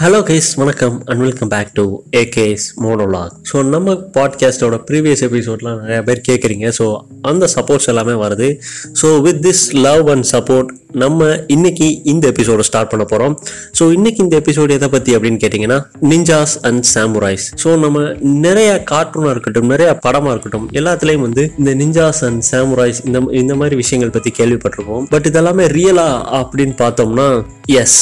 Hello guys வணக்கம். And welcome back to AK's monologue so நம்ம பாட்காஸ்டோட ப்ரீவியஸ் எபிசோட்லாம் நிறைய பேர் கேட்குறீங்க ஸோ அந்த சப்போர்ட்ஸ் எல்லாமே வருது. So with this love and support நம்ம இன்னைக்கு இந்த எபிசோட ஸ்டார்ட் பண்ண போகிறோம் ஸோ இன்னைக்கு இந்த எபிசோடு எதை பற்றி அப்படின்னு கேட்டிங்கன்னா நிஞ்சாஸ் அண்ட் சாமுராய்ஸ் ஸோ நம்ம நிறைய கார்ட்டூனாக இருக்கட்டும் நிறைய படமாக இருக்கட்டும் எல்லாத்துலேயும் வந்து இந்த நிஞ்சாஸ் அண்ட் சாமுராய்ஸ் இந்த இந்த மாதிரி விஷயங்கள் பற்றி கேள்விப்பட்டிருப்போம். பட் இதெல்லாமே ரியலா அப்படின்னு பார்த்தோம்னா எஸ்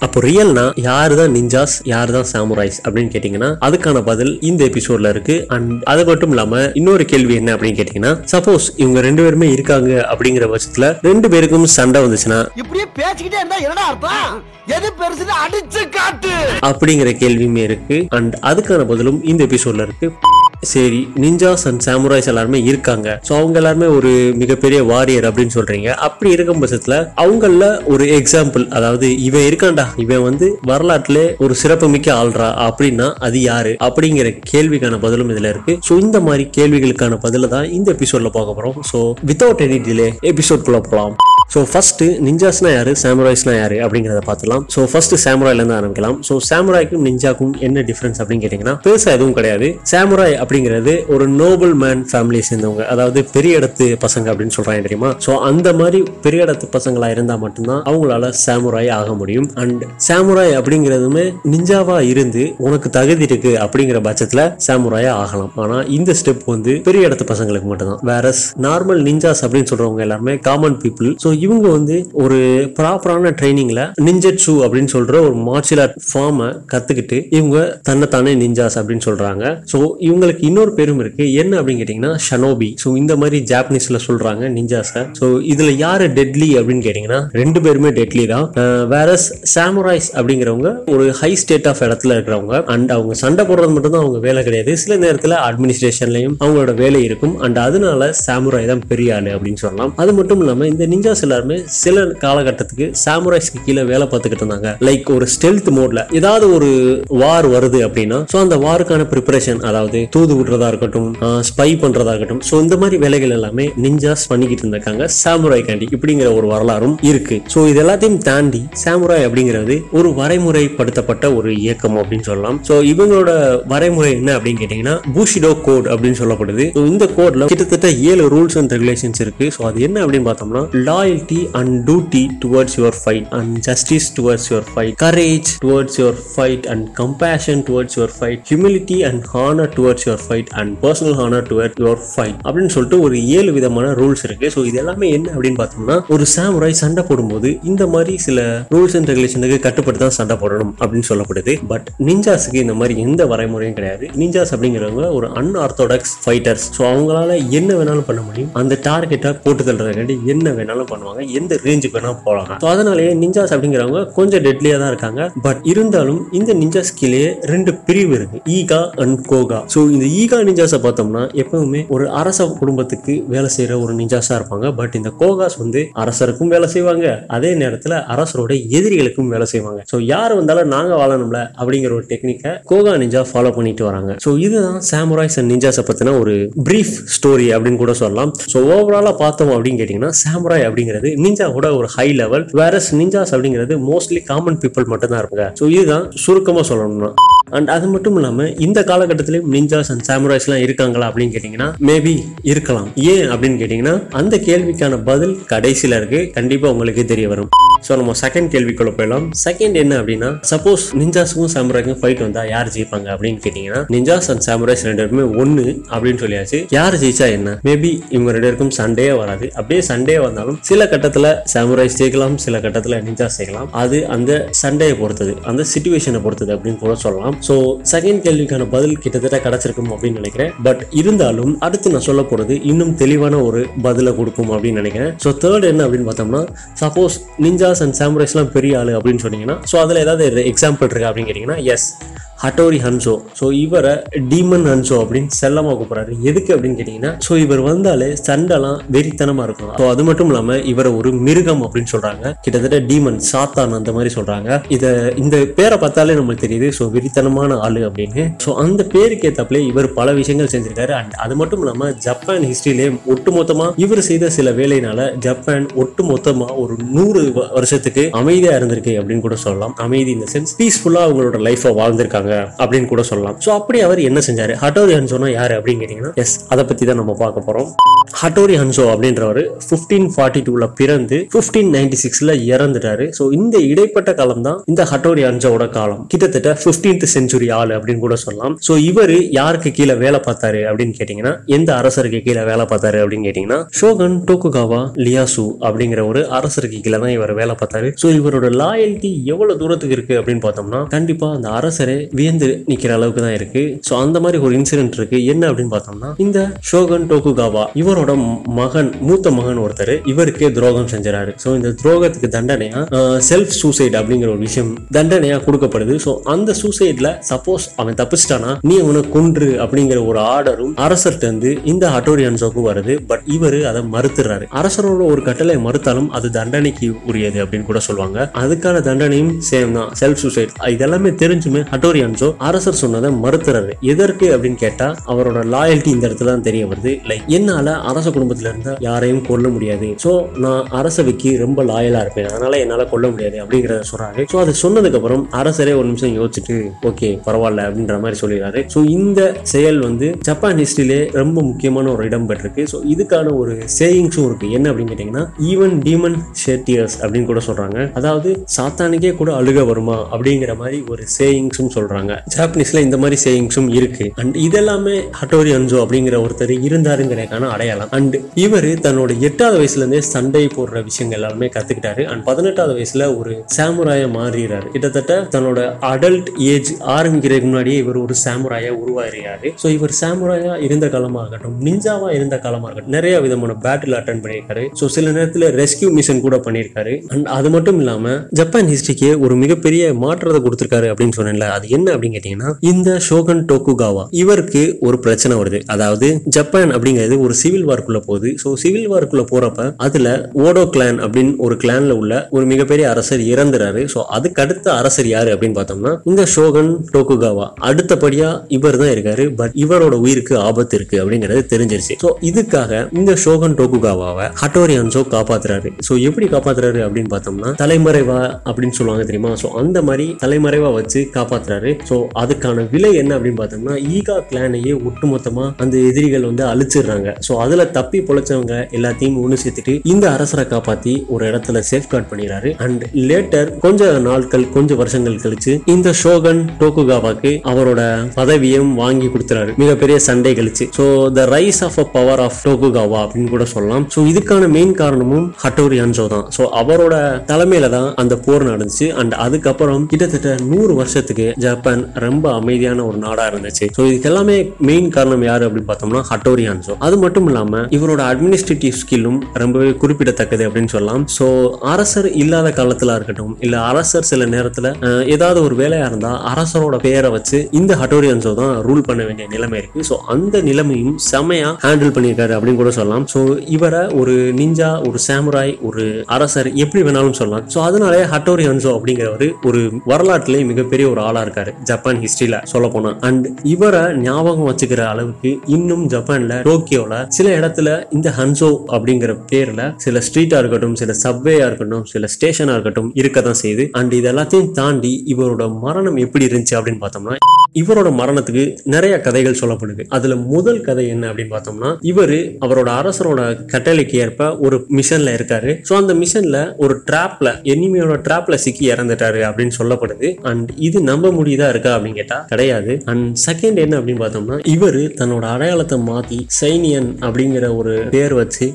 அப்போ ரியல்னா யாரு தான் நிஞ்சாஸ் யாரு தான் சாமுராய்ஸ் அப்படின்னு கேட்டிங்கன்னா அதுக்கான பதில் இந்த எபிசோட்ல இருக்கு. அண்ட் அது மட்டும் இல்லாம இன்னொரு கேள்வி என்ன அப்படின்னு கேட்டிங்கன்னா சப்போஸ் இவங்க ரெண்டு பேருமே இருக்காங்க அப்படிங்கிற பட்சத்துல ரெண்டு பேருக்கும் சண்டை வந்துச்சுன்னா இப்படியே பேசிக்கிட்டே இருந்தா என்னடா அர்த்தம்? எது பெருசுன்னு அடிச்சு காட்டு. அப்படிங்கிற கேள்வியுமே இருக்கு. அண்ட் அதுக்கான பதிலும் இந்த எபிசோட்ல இருக்கு. சரி நிஞ்சாஸ் அண்ட் சாமுராய்ஸ் எல்லாருமே இருக்காங்க. ஸோ அவங்க எல்லாருமே ஒரு மிகப்பெரிய வாரியர் அப்படின்னு சொல்றீங்க. அப்படி இருக்கும் பட்சத்துல அவங்கள ஒரு எக்ஸாம்பிள் அதாவது இவன் இருக்கான்டா இவன் வந்து வரலாற்றுல ஒரு சிறப்பு மிக்க ஆள்றா அப்படின்னா அது யாரு? அப்படிங்கிற கேள்விக்கான பதிலும் இதுல இருக்கு. ஸோ இந்த மாதிரி கேள்விகளுக்கான பதில தான் இந்த எபிசோட்ல பார்க்க போறோம். So without any delay episode குள்ள போகலாம் ஸோ ஃபர்ஸ்ட் நிஞ்சாஸ்னா யாரு சாமுராய்ஸ்னா யாரு அப்படிங்கிறத பார்த்துலாம் ஸோ ஃபர்ஸ்ட் சாமுராய்ல இருந்து ஆரம்பிக்கலாம். ஸோ சாமுராய்க்கும் நிஞ்சாக்கும் என்ன டிஃபரன்ஸ் அப்படின்னு கேட்டிங்கன்னா பெருசா எதுவும் கிடையாது. சாமுராய் அப்படிங்கிறது ஒரு நோபல் மேன் ஃபேமிலியை சேர்ந்தவங்க. அதாவது பெரிய இடத்து பசங்க அப்படின்னு சொல்றாங்க தெரியுமா? ஸோ அந்த மாதிரி பெரிய இடத்து பசங்களா இருந்தா மட்டும்தான் அவங்களால சாமுராய் ஆக முடியும். அண்ட் சாமுராய் அப்படிங்கிறதுமே நிஞ்சாவா இருந்து உனக்கு தகுதி இருக்கு அப்படிங்கிற பட்சத்துல சாமுராயா ஆகலாம். ஆனா இந்த ஸ்டெப் வந்து பெரிய இடத்து பசங்களுக்கு மட்டும்தான். வேற நார்மல் நிஞ்சாஸ் அப்படின்னு சொல்றவங்க எல்லாருமே காமன் பீப்புள் ஸோ இவங்க வந்து ஒரு ப்ராப்பரான ட்ரைனிங்ல நிஞ்சட்சு அப்படின்னு சொல்ற ஒரு மார்ஷியல் ஆர்ட் ஃபார்மை கத்துக்கிட்டு இவங்க தன்னைத்தானே நிஞ்சாஸ் அப்படின்னு சொல்றாங்க. ஸோ இவங்களுக்கு இன்னொரு பேரும் இருக்கு. என்ன அப்படின்னு கேட்டீங்கன்னா ஷனோபி ஸோ இந்த மாதிரி ஜாப்பனீஸ்ல சொல்றாங்க நிஞ்சாஸை ஸோ இதுல யாரு டெட்லி அப்படின்னு கேட்டீங்கன்னா ரெண்டு பேருமே டெட்லி தான். வேற சாமுராய்ஸ் அப்படிங்கிறவங்க ஒரு ஹை ஸ்டேட் ஆஃப் இடத்துல இருக்கிறவங்க அண்ட் அவங்க சண்டை போடுறது மட்டும் தான் அவங்க வேலை கிடையாது. சில நேரத்தில் அட்மினிஸ்ட்ரேஷன்லயும் அவங்களோட வேலை இருக்கும். அண்ட் அதனால சாமுராய் தான் பெரிய ஆளு அப்படின்னு சொல்லலாம். அது மட்டும் இல்லாம இந்த நிஞ்சாஸ் எல்லாருமே சில காலகட்டத்துக்கு சாமுராய்ஸ்க்கு கீழே வேலை பார்த்துக்கிட்டு இருந்தாங்க. லைக் ஒரு ஸ்டெல்த் மோட்ல ஏதாவது ஒரு வார் வருது அப்படின்னா ஸோ அந்த வாருக்கான ப்ரிப்பரேஷன் அதாவது தூது விடுறதா இருக்கட்டும் ஸ்பை பண்றதா இருக்கட்டும். ஸோ இந்த மாதிரி வேலைகள் எல்லாமே நிஞ்சாஸ் பண்ணிக்கிட்டு இருந்திருக்காங்க. சாமுராய் காண்டி இப்படிங்கிற ஒரு வரலாறும் இருக்கு. ஸோ இது எல்லாத்தையும் தாண்டி சாமுராய் அப்படிங்கிறது ஒரு வரைமுறைப்படுத்தப்பட்ட ஒரு இயக்கம் அப்படின்னு சொல்லலாம். ஸோ இவங்களோட வரைமுறை என்ன அப்படின்னு கேட்டீங்கன்னா பூஷிடோ கோட் அப்படின்னு சொல்லப்படுது. இந்த கோட்ல கிட்டத்தட்ட ஏழு ரூல்ஸ் அண்ட் ரெகுலேஷன்ஸ் இருக்கு. ஸோ அது என்ன அப்படின்னு பார்த்தோம்னா loyalty and duty towards your fight and justice towards your fight courage towards your fight and compassion towards your fight humility and honour towards your fight and personal honour towards your fight அப்படின்னு சொல்லிட்டு ஒரு ஏழு விதமான rules இருக்கு. So இது எல்லாமே என்ன அப்படின்னு பார்த்தோம்னா ஒரு சாமுராய் சண்டை போடும்போது இந்த மாதிரி சில ரூல்ஸ் அண்ட் ரெகுலேஷனுக்கு கட்டுப்பட்டு தான் சண்டை போடணும் அப்படின்னு சொல்லப்படுது. பட் நிஞ்சாஸுக்கு இந்த மாதிரி எந்த வரைமுறையும் கிடையாது. நிஞ்சாஸ் அப்படிங்கிறவங்க ஒரு அன்ஆர்த்தோடாக்ஸ் ஃபைட்டர்ஸ் ஸோ அவங்களால என்ன வேணாலும் பண்ண முடியும். அந்த டார்கெட்டை போட்டு தள்ளுறதுக்காண்டி என்ன வேணாலும் பண்ணுவாங்க. எந்த ரேஞ்சுக்கு வேணாலும் போகலாம். ஸோ அதனாலேயே நிஞ்சாஸ் அப்படிங்கிறவங்க கொஞ்சம் டெட்லியாக தான் இருக்காங்க. பட் இருந்தாலும் இந்த நிஞ்சாஸ் கீழே ரெண்டு பிரிவு இருக்கு. ஈகா அண்ட் கோகா ஸோ இந்த ஈகா நிஞ்சாஸை பார்த்தோம்னா எப்பவுமே ஒரு அரச குடும்பத்துக்கு வேலை செய்யற ஒரு நிஞ்சாஸா இருப்பாங்க. பட் இந்த கோகாஸ் வந்து அரசருக்கும் வேலை செய்வாங்க. அதே நேரத்தில் அரசரோட எதிரிகளுக்கும் வேலை செய்வாங்க. ஸோ யார் வந்தாலும் நாங்க வாழணும்ல அப்படிங்கிற ஒரு டெக்னிக்கை கோகா நிஞ்சா ஃபாலோ பண்ணிட்டு வராங்க. ஸோ இதுதான் சாமுராய்ஸ் அண்ட் நிஞ்சாஸை பத்தின ஒரு பிரீஃப் ஸ்டோரி அப்படின்னு கூட சொல்லலாம். ஸோ ஓவராலா பார்த்தோம் அப்படின்னு கேட்டீங்கன்னா சாமுராய் அப்படிங்கிறது நிஞ்சாவோட ஒரு ஹை லெவல் வேரஸ் நிஞ்சாஸ் அப்படிங்கிறது மோஸ்ட்லி காமன் பீப்புள் மட்டும் தான் இருப்பாங்க. ஸோ இதுதான் சுருக்கமாக சொல்லணும்னா. அண்ட் அது மட்டும் இல்லாமல் இந்த காலகட்டத்திலயும் நிஞ்சாஸ் அண்ட் சாமுராய்ஸ் எல்லாம் இருக்காங்களா அப்படின்னு கேட்டீங்கன்னா மேபி இருக்கலாம். ஏன் அப்படின்னு கேட்டீங்கன்னா அந்த கேள்விக்கான பதில் கடைசியில இருக்கு. கண்டிப்பா உங்களுக்கு தெரிய வரும். ஸோ நம்ம செகண்ட் கேள்விக்குள்ள போயிடலாம். செகண்ட் என்ன அப்படின்னா சப்போஸ் நிஞ்சாஸுக்கும் சாமுராய்க்கும் ஃபைட் வந்தா யார் ஜெயிப்பாங்க அப்படின்னு கேட்டீங்கன்னா நிஞ்சாஸ் அண்ட் சாமுராய்ஸ் ரெண்டு பேருமே ஒன்னு அப்படின்னு சொல்லியாச்சு. யார் ஜெயிச்சா என்ன? மேபி இவங்க ரெண்டு பேருக்கும் சண்டே வராது. அப்படியே சண்டே வந்தாலும் சில கட்டத்துல சாமுராய்ஸ் ஜெயிக்கலாம் சில கட்டத்துல நிஞ்சாஸ் ஜெயிக்கலாம். அது அந்த சண்டையை பொறுத்தது அந்த சுச்சுவேஷனை பொறுத்தது அப்படின்னு கூட சொல்லலாம். ஸோ செகண்ட் கேள்விக்கான பதில் கிட்டத்தட்ட கிடைச்சிருக்கும்? அப்படின்னு நினைக்கிறேன். பட் இருந்தாலும் அடுத்து நான் சொல்ல போறது இன்னும் தெளிவான ஒரு பதிலை கொடுக்கும் அப்படின்னு நினைக்கிறேன். ஸோ தேர்ட் என்ன அப்படின்னு பார்த்தோம்னா சப்போஸ் நிஞ்சாஸ் அண்ட் சாமுரைஸ்லாம் பெரிய ஆளு அப்படின்னு சொன்னீங்கன்னா ஸோ அதில் ஏதாவது எக்ஸாம்பிள் இருக்கு அப்படின்னு கேட்டிங்கன்னா எஸ் ஹட்டோரி ஹன்சோ ஸோ இவரை டீமன் ஹன்சோ அப்படின்னு செல்லமாக கூப்பிட்றாரு. எதுக்கு அப்படின்னு கேட்டிங்கன்னா ஸோ இவர் வந்தாலே சண்டைலாம் வெறித்தனமாக இருக்கும். ஸோ அது மட்டும் இல்லாமல் இவரை ஒரு மிருகம் அப்படின்னு சொல்கிறாங்க கிட்டத்தட்ட டீமன் சாத்தான் அந்த மாதிரி சொல்கிறாங்க இதை இந்த பேரை பார்த்தாலே நம்மளுக்கு தெரியுது. ஸோ வெறித்தனமான ஆளு அப்படின்னு. ஸோ அந்த பேருக்கு ஏத்தாப்புல இவர் பல விஷயங்கள் செஞ்சிருக்காரு. அண்ட் அது மட்டும் இல்லாமல் ஜப்பான் ஹிஸ்ட்ரியிலே ஒட்டுமொத்தமாக இவர் செய்த சில வேலையினால ஜப்பான் ஒட்டுமொத்தமாக ஒரு நூறு வருஷத்துக்கு அமைதியாக இருந்திருக்கு அப்படின்னு கூட சொல்லலாம். அமைதி இந்த சென்ஸ் பீஸ்ஃபுல்லாக அவங்களோட லைஃப்பை வாழ்ந்திருக்காங்க. அப்படின்னு கூட சொல்லலாம். ஸோ அப்படி அவர் என்ன செஞ்சாரு? ஹட்டோரி ஹன்சோனா யாரு அப்படின்னு கேட்டீங்கன்னா எஸ் அதை பத்தி தான் நம்ம பார்க்க போறோம். ஹட்டோரி ஹன்சோ அப்படின்றவர் பிப்டீன் ஃபார்ட்டி டூல பிறந்து பிப்டீன் நைன்டி சிக்ஸ்ல இறந்துட்டாரு. ஸோ இந்த இடைப்பட்ட காலம் தான் இந்த ஹட்டோரி ஹன்சோட காலம். கிட்டத்தட்ட 15th செஞ்சுரி ஆள் அப்படின்னு கூட சொல்லலாம். ஸோ இவர் யாருக்கு கீழே வேலை பார்த்தாரு அப்படின்னு கேட்டீங்கன்னா எந்த அரசருக்கு கீழே வேலை பார்த்தாரு அப்படின்னு கேட்டீங்கன்னா ஷோகன் டோக்குகாவா லியாசு அப்படிங்கிற ஒரு அரசருக்கு கீழே தான் இவர் வேலை பார்த்தாரு. ஸோ இவரோட லாயல்ட்டி எவ்வளவு தூரத்துக்கு இருக்கு அப்படின்னு பார்த்தோம்னா கண்டிப்பா அந்த அரசரே வியந்து நிக்கிற அளவுக்கு தான் இருக்கு. ஸோ அந்த மாதிரி ஒரு இன்சிடென்ட் இருக்கு. என்ன அப்படின்னு பார்த்தோம்னா இந்த ஷோகன் டோகுகாவா இவரோட மகன் மூத்த மகன் ஒருத்தர் இவருக்கே துரோகம் செஞ்சிடாரு ஸோ இந்த துரோகத்துக்கு தண்டனையா செல்ஃப் சூசைட் அப்படிங்கிற ஒரு விஷயம் தண்டனையா கொடுக்கப்படுது. ஸோ அந்த சூசைட்ல சப்போஸ் அவன் தப்பிச்சிட்டானா நீ அவனை கொன்று அப்படிங்கிற ஒரு ஆர்டரும் அரசர்கிட்ட இருந்து இந்த ஹட்டோரி வருது. பட் இவரு அதை மறுத்துறாரு. அரசரோட ஒரு கட்டளை மறுத்தாலும் அது தண்டனைக்கு உரியது அப்படின்னு கூட சொல்லுவாங்க. அதுக்கான தண்டனையும் சேம் தான். செல்ஃப் சூசைட் இதெல்லாமே தெரிஞ்சுமே அட்டோரியன் அன்சோ அரசர் சொன்னதை மறுத்துறாரு எதற்கு அப்படின்னு கேட்டா அவரோட லாயல்ட்டி இந்த இடத்துல தான் தெரிய வருது. லைக் என்னால அரச குடும்பத்துல இருந்தா யாரையும் கொல்ல முடியாது. சோ நான் அரசவைக்கு ரொம்ப லாயலா இருப்பேன். அதனால என்னால கொல்ல முடியாது அப்படிங்கறத சொல்றாரு. சோ அது சொன்னதுக்கு அப்புறம் அரசரே ஒரு நிமிஷம் யோசிச்சுட்டு ஓகே பரவாயில்ல அப்படின்ற மாதிரி சொல்லிடுறாரு. சோ இந்த செயல் வந்து ஜப்பான் ஹிஸ்டரியிலே ரொம்ப முக்கியமான ஒரு இடம் பெற்றிருக்கு ஸோ இதுக்கான ஒரு சேயிங்ஸும் இருக்கு. என்ன அப்படின்னு கேட்டீங்கன்னா ஈவன் டீமன் ஷேட்டியர்ஸ் அப்படின்னு கூட சொல்றாங்க. அதாவது சாத்தானுக்கே கூட அழுக வருமா அப்படிங்கிற மாதிரி ஒரு சேயிங்ஸும் சொல்றாங்க. ஜாப்பனீஸ்ல இந்த மாதிரி சேயிங்ஸும் இருக்கு. அண்ட் இதெல்லாமே ஹட்டோரி அன்சோ அப்படிங்கிற ஒருத்தர் இருந்தாருங்கிறதுக்கான அடையாளம். அண்ட் இவர் தன்னோட எட்டாவது வயசுல இருந்தே சண்டை போடுற விஷயங்கள் எல்லாமே கத்துக்கிட்டாரு. அண்ட் பதினெட்டாவது வயசுல ஒரு சாமுராய மாறிடுறாரு கிட்டத்தட்ட தன்னோட அடல்ட் ஏஜ் ஆரம்பிக்கிறதுக்கு முன்னாடியே இவர் ஒரு சாமுராயா உருவாகிறாரு ஸோ இவர் சாமுராயா இருந்த காலமாக இருக்கட்டும் நிஞ்சாவா இருந்த காலமாக இருக்கட்டும் நிறைய விதமான பேட்டில் அட்டன் பண்ணியிருக்காரு. ஸோ சில நேரத்தில் ரெஸ்கியூ மிஷன் கூட பண்ணியிருக்காரு. அண்ட் அது மட்டும் இல்லாம ஜப்பான் ஹிஸ்டரிக்கு ஒரு மிகப்பெரிய மாற்றத்தை கொடுத்திருக்காரு அப்படின்னு சொன்னேன்ல. அது என்ன அப்படின்னு கேட்டீங்கன்னா இந்த ஷோகன் டோக்குகாவா இவருக்கு ஒரு பிரச்சனை வருது. அதாவது ஜப்பான் அப்படிங்கிறது ஒரு சிவில் வார்க்குள்ள போகுது. ஸோ சிவில் வார்க்குள்ள போறப்ப அதுல ஓடோ கிளான் அப்படின்னு ஒரு கிளான்ல உள்ள ஒரு மிகப்பெரிய அரசர் இறந்துறாரு. ஸோ அதுக்கு அடுத்த அரசர் யாரு அப்படின்னு பார்த்தோம்னா இந்த ஷோகன் டோக்குகாவா அடுத்தபடியா இவர் தான் இருக்காரு. பட் இவரோட உயிருக்கு ஆபத்து இருக்கு அப்படிங்கிறது தெரிஞ்சிருச்சு. ஸோ இதுக்காக இந்த ஷோகன் டோக்குகாவாவை ஹட்டோரி அன்சோ காப்பாத்துறாரு. ஸோ எப்படி காப்பாத்துறாரு அப்படின்னு பார்த்தோம்னா தலைமறைவா அப்படின்னு சொல்லுவாங்க தெரியுமா? ஸோ அந்த மாதிரி தலைமறைவா வச்சு காப்பாத்துறாரு ஸோ அதுக்கான விலை என்ன அப்படின்னு பார்த்தோம்னா ஈகா கிளானையே ஒட்டுமொத்தமாக அந்த எதிரிகள் வந்து அழிச்சிடுறாங்க. ஸோ அதுல தப்பி பொழைச்சவங்க எல்லாத்தையும் ஒன்று சேர்த்துட்டு இந்த அரசரை காப்பாத்தி ஒரு இடத்துல சேஃப் கார்ட் பண்ணிடுறாரு. அண்ட் லேட்டர் கொஞ்ச நாட்கள் கொஞ்சம் வருஷங்கள் கழிச்சு இந்த ஷோகன் டோக்குகாவாக்கு அவரோட பதவியும் வாங்கி கொடுத்துறாரு. மிகப்பெரிய சண்டை கழிச்சு. So the rise of a power of Tokugawa அப்படின்னு கூட சொல்லலாம். ஸோ இதுக்கான மெயின் காரணமும் ஹட்டோரி அன்சோ தான். ஸோ அவரோட தலைமையில தான் அந்த போர் நடந்துச்சு. அண்ட் அதுக்கப்புறம் கிட்டத்தட்ட நூறு வருஷத்துக்கு ஜப்பான் ரொம்ப அமைதியான ஒரு நாடா இருந்துச்சு. ஸோ இதுக்கு எல்லாமே மெயின் காரணம் யாரு அப்படின்னு பார்த்தோம்னா ஹட்டோரி அன்சோ அது மட்டும் இல்லாம இவரோட அட்மினிஸ்ட்ரேட்டிவ் ஸ்கில்லும் ரொம்பவே குறிப்பிடத்தக்கது அப்படின்னு சொல்லலாம். ஸோ அரசர் இல்லாத காலத்துல இருக்கட்டும் இல்ல அரசர் சில நேரத்துல ஏதாவது ஒரு வேலையா இருந்தா அரசரோட பெயரை வச்சு இந்த ஹட்டோரி அன்சோ தான் ரூல் பண்ண வேண்டிய நிலைமை இருக்கு. ஸோ அந்த நிலைமையும் செமையா ஹேண்டில் பண்ணியிருக்காரு அப்படின்னு கூட சொல்லலாம். ஸோ இவரை ஒரு நிஞ்சா ஒரு சாமுராய் ஒரு அரசர் எப்படி வேணாலும் சொல்லலாம். ஸோ அதனாலே ஹட்டோரி அன்சோ அப்படிங்கிறவர் ஒரு வரலாற்றுலேயே மிகப்பெரிய ஒரு ஆளா இருக்காரு. ஜப்பான் ஹிஸ்டரியில சொல்ல போனா. அண்ட் இவரை ஞாபகம் வச்சுக்கிற அளவுக்கு இன்னும் ஜப்பான்ல டோக்கியோல சில இடத்துல இந்த ஹன்சோ அப்படிங்கிற பேர்ல சில ஸ்ட்ரீட்டா இருக்கட்டும் சில சப்வேயா இருக்கட்டும் சில ஸ்டேஷனா இருக்கட்டும் இருக்க தான் செய்யுது. அண்ட் இது எல்லாத்தையும் தாண்டி இவரோட மரணம் எப்படி இருந்துச்சு அப்படின்னு பார்த்தோம்னா இவரோட மரணத்துக்கு நிறைய கதைகள் சொல்லப்படுது. அதுல முதல் கதை என்ன அப்படின்னு பார்த்தோம்னா இவரு அவரோட அரசரோட கட்டளைக்கு ஏற்ப ஒரு மிஷன்ல இருக்காரு. ஸோ அந்த மிஷன்ல ஒரு டிராப்ல எனிமியோட டிராப்ல சிக்கி இறந்துட்டாரு அப்படின்னு சொல்லப்படுது. அண்ட் இது நம்ப முடியுது. இருக்கா அப்படின்னு கேட்டா கிடையாது. அண்ட் செகண்ட் என்ன அப்படின்னு பார்த்தோம்னா இவரு தன்னோட அடையாளத்தை மாத்தி சைனியன் அப்படிங்கிற ஒரு பேர் வச்சு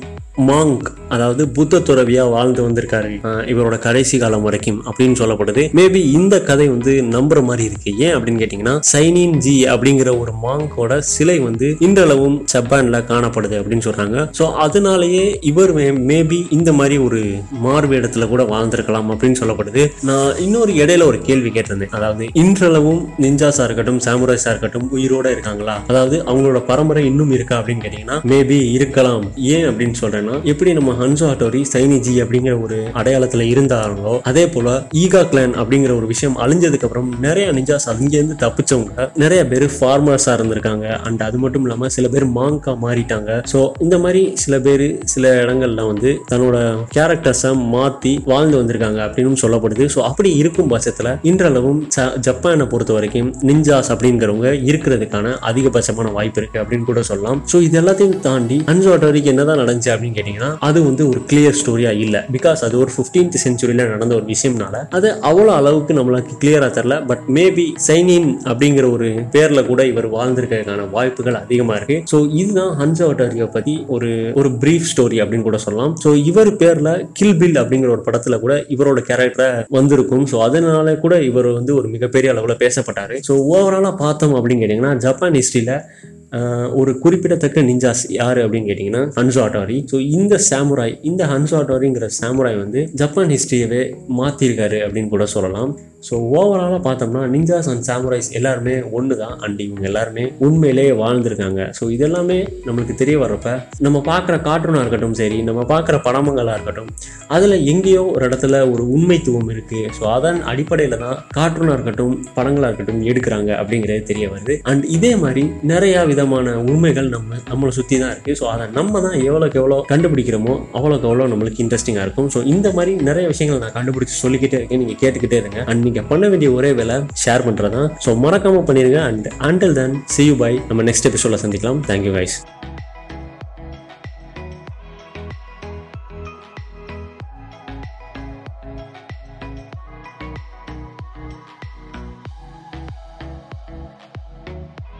மாங்க் அதாவது புத்த துறவியா வாழ்ந்து வந்திருக்காரு. இவரோட கடைசி காலம் வரைக்கும் அப்படின்னு சொல்லப்படுது. மேபி இந்த கதை வந்து நம்புற மாதிரி இருக்கு. ஏன் அப்படின்னு கேட்டீங்கன்னா சைனின் ஜி அப்படிங்கிற ஒரு மாங்கோட சிலை வந்து இன்றளவும் ஜப்பான்ல காணப்படுது அப்படின்னு சொல்றாங்க. ஸோ அதனாலேயே இவர் மேபி இந்த மாதிரி ஒரு மார்வேடத்துல கூட வாழ்ந்திருக்கலாம் அப்படின்னு சொல்லப்படுது. நான் இன்னொரு இடையில ஒரு கேள்வி கேட்டிருந்தேன். அதாவது இன்றளவும் நிஞ்சாஸா இருக்கட்டும் சாமுராய்ஸா இருக்கட்டும் உயிரோட இருக்காங்களா? அதாவது அவங்களோட பரம்பரை இன்னும் இருக்கா அப்படின்னு கேட்டீங்கன்னா மேபி இருக்கலாம். ஏன் அப்படின்னு என்னன்னா எப்படி நம்ம ஹன்சோ ஹட்டோரி சைனிஜி அப்படிங்கிற ஒரு அடையாளத்துல இருந்தாங்களோ அதே போல ஈகா கிளான் அப்படிங்கிற ஒரு விஷயம் அழிஞ்சதுக்கு அப்புறம் நிறைய நிஞ்சாஸ் அங்கிருந்து தப்பிச்சவங்க நிறைய பேர் ஃபார்மர்ஸா இருந்திருக்காங்க. அண்ட் அது மட்டும் இல்லாம சில பேர் மாங்கா மாறிட்டாங்க. ஸோ இந்த மாதிரி சில பேர் சில இடங்கள்ல வந்து தன்னோட கேரக்டர்ஸை மாத்தி வாழ்ந்து வந்திருக்காங்க அப்படின்னு சொல்லப்படுது. ஸோ அப்படி இருக்கும் பட்சத்துல இன்றளவும் ஜப்பானை பொறுத்த வரைக்கும் நிஞ்சாஸ் அப்படிங்கிறவங்க இருக்கிறதுக்கான அதிகபட்சமான வாய்ப்பு இருக்கு அப்படின்னு கூட சொல்லலாம். ஸோ இது எல்லாத்தையும் தாண்டி அன்சோட்டோரிக்கு என்னதான் நடந்துச்சு அப்படின்னு கேட்டீங்கன்னா அது வந்து ஒரு கிளியர் ஸ்டோரியா இல்ல. பிகாஸ் அது ஒரு 15th செஞ்சுரியில நடந்த ஒரு விஷயம்னால அது அவ்வளோ அளவுக்கு நம்மளுக்கு கிளியரா தெரியல. பட் மேபி சைனின் அப்படிங்கிற ஒரு பேர்ல கூட இவர் வாழ்ந்திருக்கிறதுக்கான வாய்ப்புகள் அதிகமா இருக்கு. ஸோ இதுதான் ஹன்சோட்டோரியை பத்தி ஒரு ஒரு பிரீஃப் ஸ்டோரி அப்படின்னு கூட சொல்லலாம். ஸோ இவர் பேர்ல கில் பில் அப்படிங்கிற ஒரு படத்துல கூட இவரோட கேரக்டரை வந்திருக்கும். ஸோ அதனால கூட இவர் வந்து ஒரு மிகப்பெரிய அளவில் பேசப்பட்டாரு. ஸோ ஓவராலாக பார்த்தோம் அப்படின்னு கேட்டிங்கன்னா ஜப்பான் ஹிஸ்ட்ரியில் ஒரு குறிப்பிடத்தக்க நிஞ்சாஸ் யாரு அப்படின்னு கேட்டிங்கன்னா ஹன்சோ அட்டாரி ஸோ இந்த சாமுராய் இந்த ஹன்சோ அட்டாரிங்கிற சாமுராய் வந்து ஜப்பான் ஹிஸ்ட்ரியவே மாற்றிருக்காரு அப்படின்னு கூட சொல்லலாம். ஸோ ஓவராலாக பார்த்தோம்னா நிஞ்சாஸ் அண்ட் சாமுரைஸ் எல்லாருமே ஒன்று தான் அண்ட் இவங்க எல்லாருமே உண்மையிலேயே வாழ்ந்திருக்காங்க. ஸோ இதெல்லாமே நம்மளுக்கு தெரிய வர்றப்ப நம்ம பார்க்குற கார்ட்டூனாக இருக்கட்டும் சரி நம்ம பார்க்குற படமங்களாக இருக்கட்டும் அதில் எங்கேயோ ஒரு இடத்துல ஒரு உண்மைத்துவம் இருக்குது ஸோ அதன் அடிப்படையில் தான் கார்ட்டூனாக இருக்கட்டும் படங்களாக இருக்கட்டும் எடுக்கிறாங்க அப்படிங்கிறது தெரிய வருது. அண்ட் இதே மாதிரி நிறையா விதமான உண்மைகள் நம்ம நம்மளை சுற்றி தான் இருக்குது ஸோ அதை நம்ம தான் எவ்வளோக்கு எவ்வளோ கண்டுபிடிக்கிறோமோ அவ்வளோக்கு எவ்வளோ நம்மளுக்கு இன்ட்ரெஸ்டிங்காக இருக்கும். ஸோ இந்த மாதிரி நிறைய விஷயங்கள் நான் கண்டுபிடிச்சி சொல்லிக்கிட்டே இருக்கேன். நீங்கள் கேட்டுக்கிட்டே இருங்க. அண்ட் நீங்கள் பண்ண வேண்டிய ஒரே வேலை ஷேர் பண்ணுறது ஸோ மறக்காமல் பண்ணிடுங்க and until then see you bye நம்ம நெக்ஸ்ட் எபிசோட சந்திக்கலாம். Thank you guys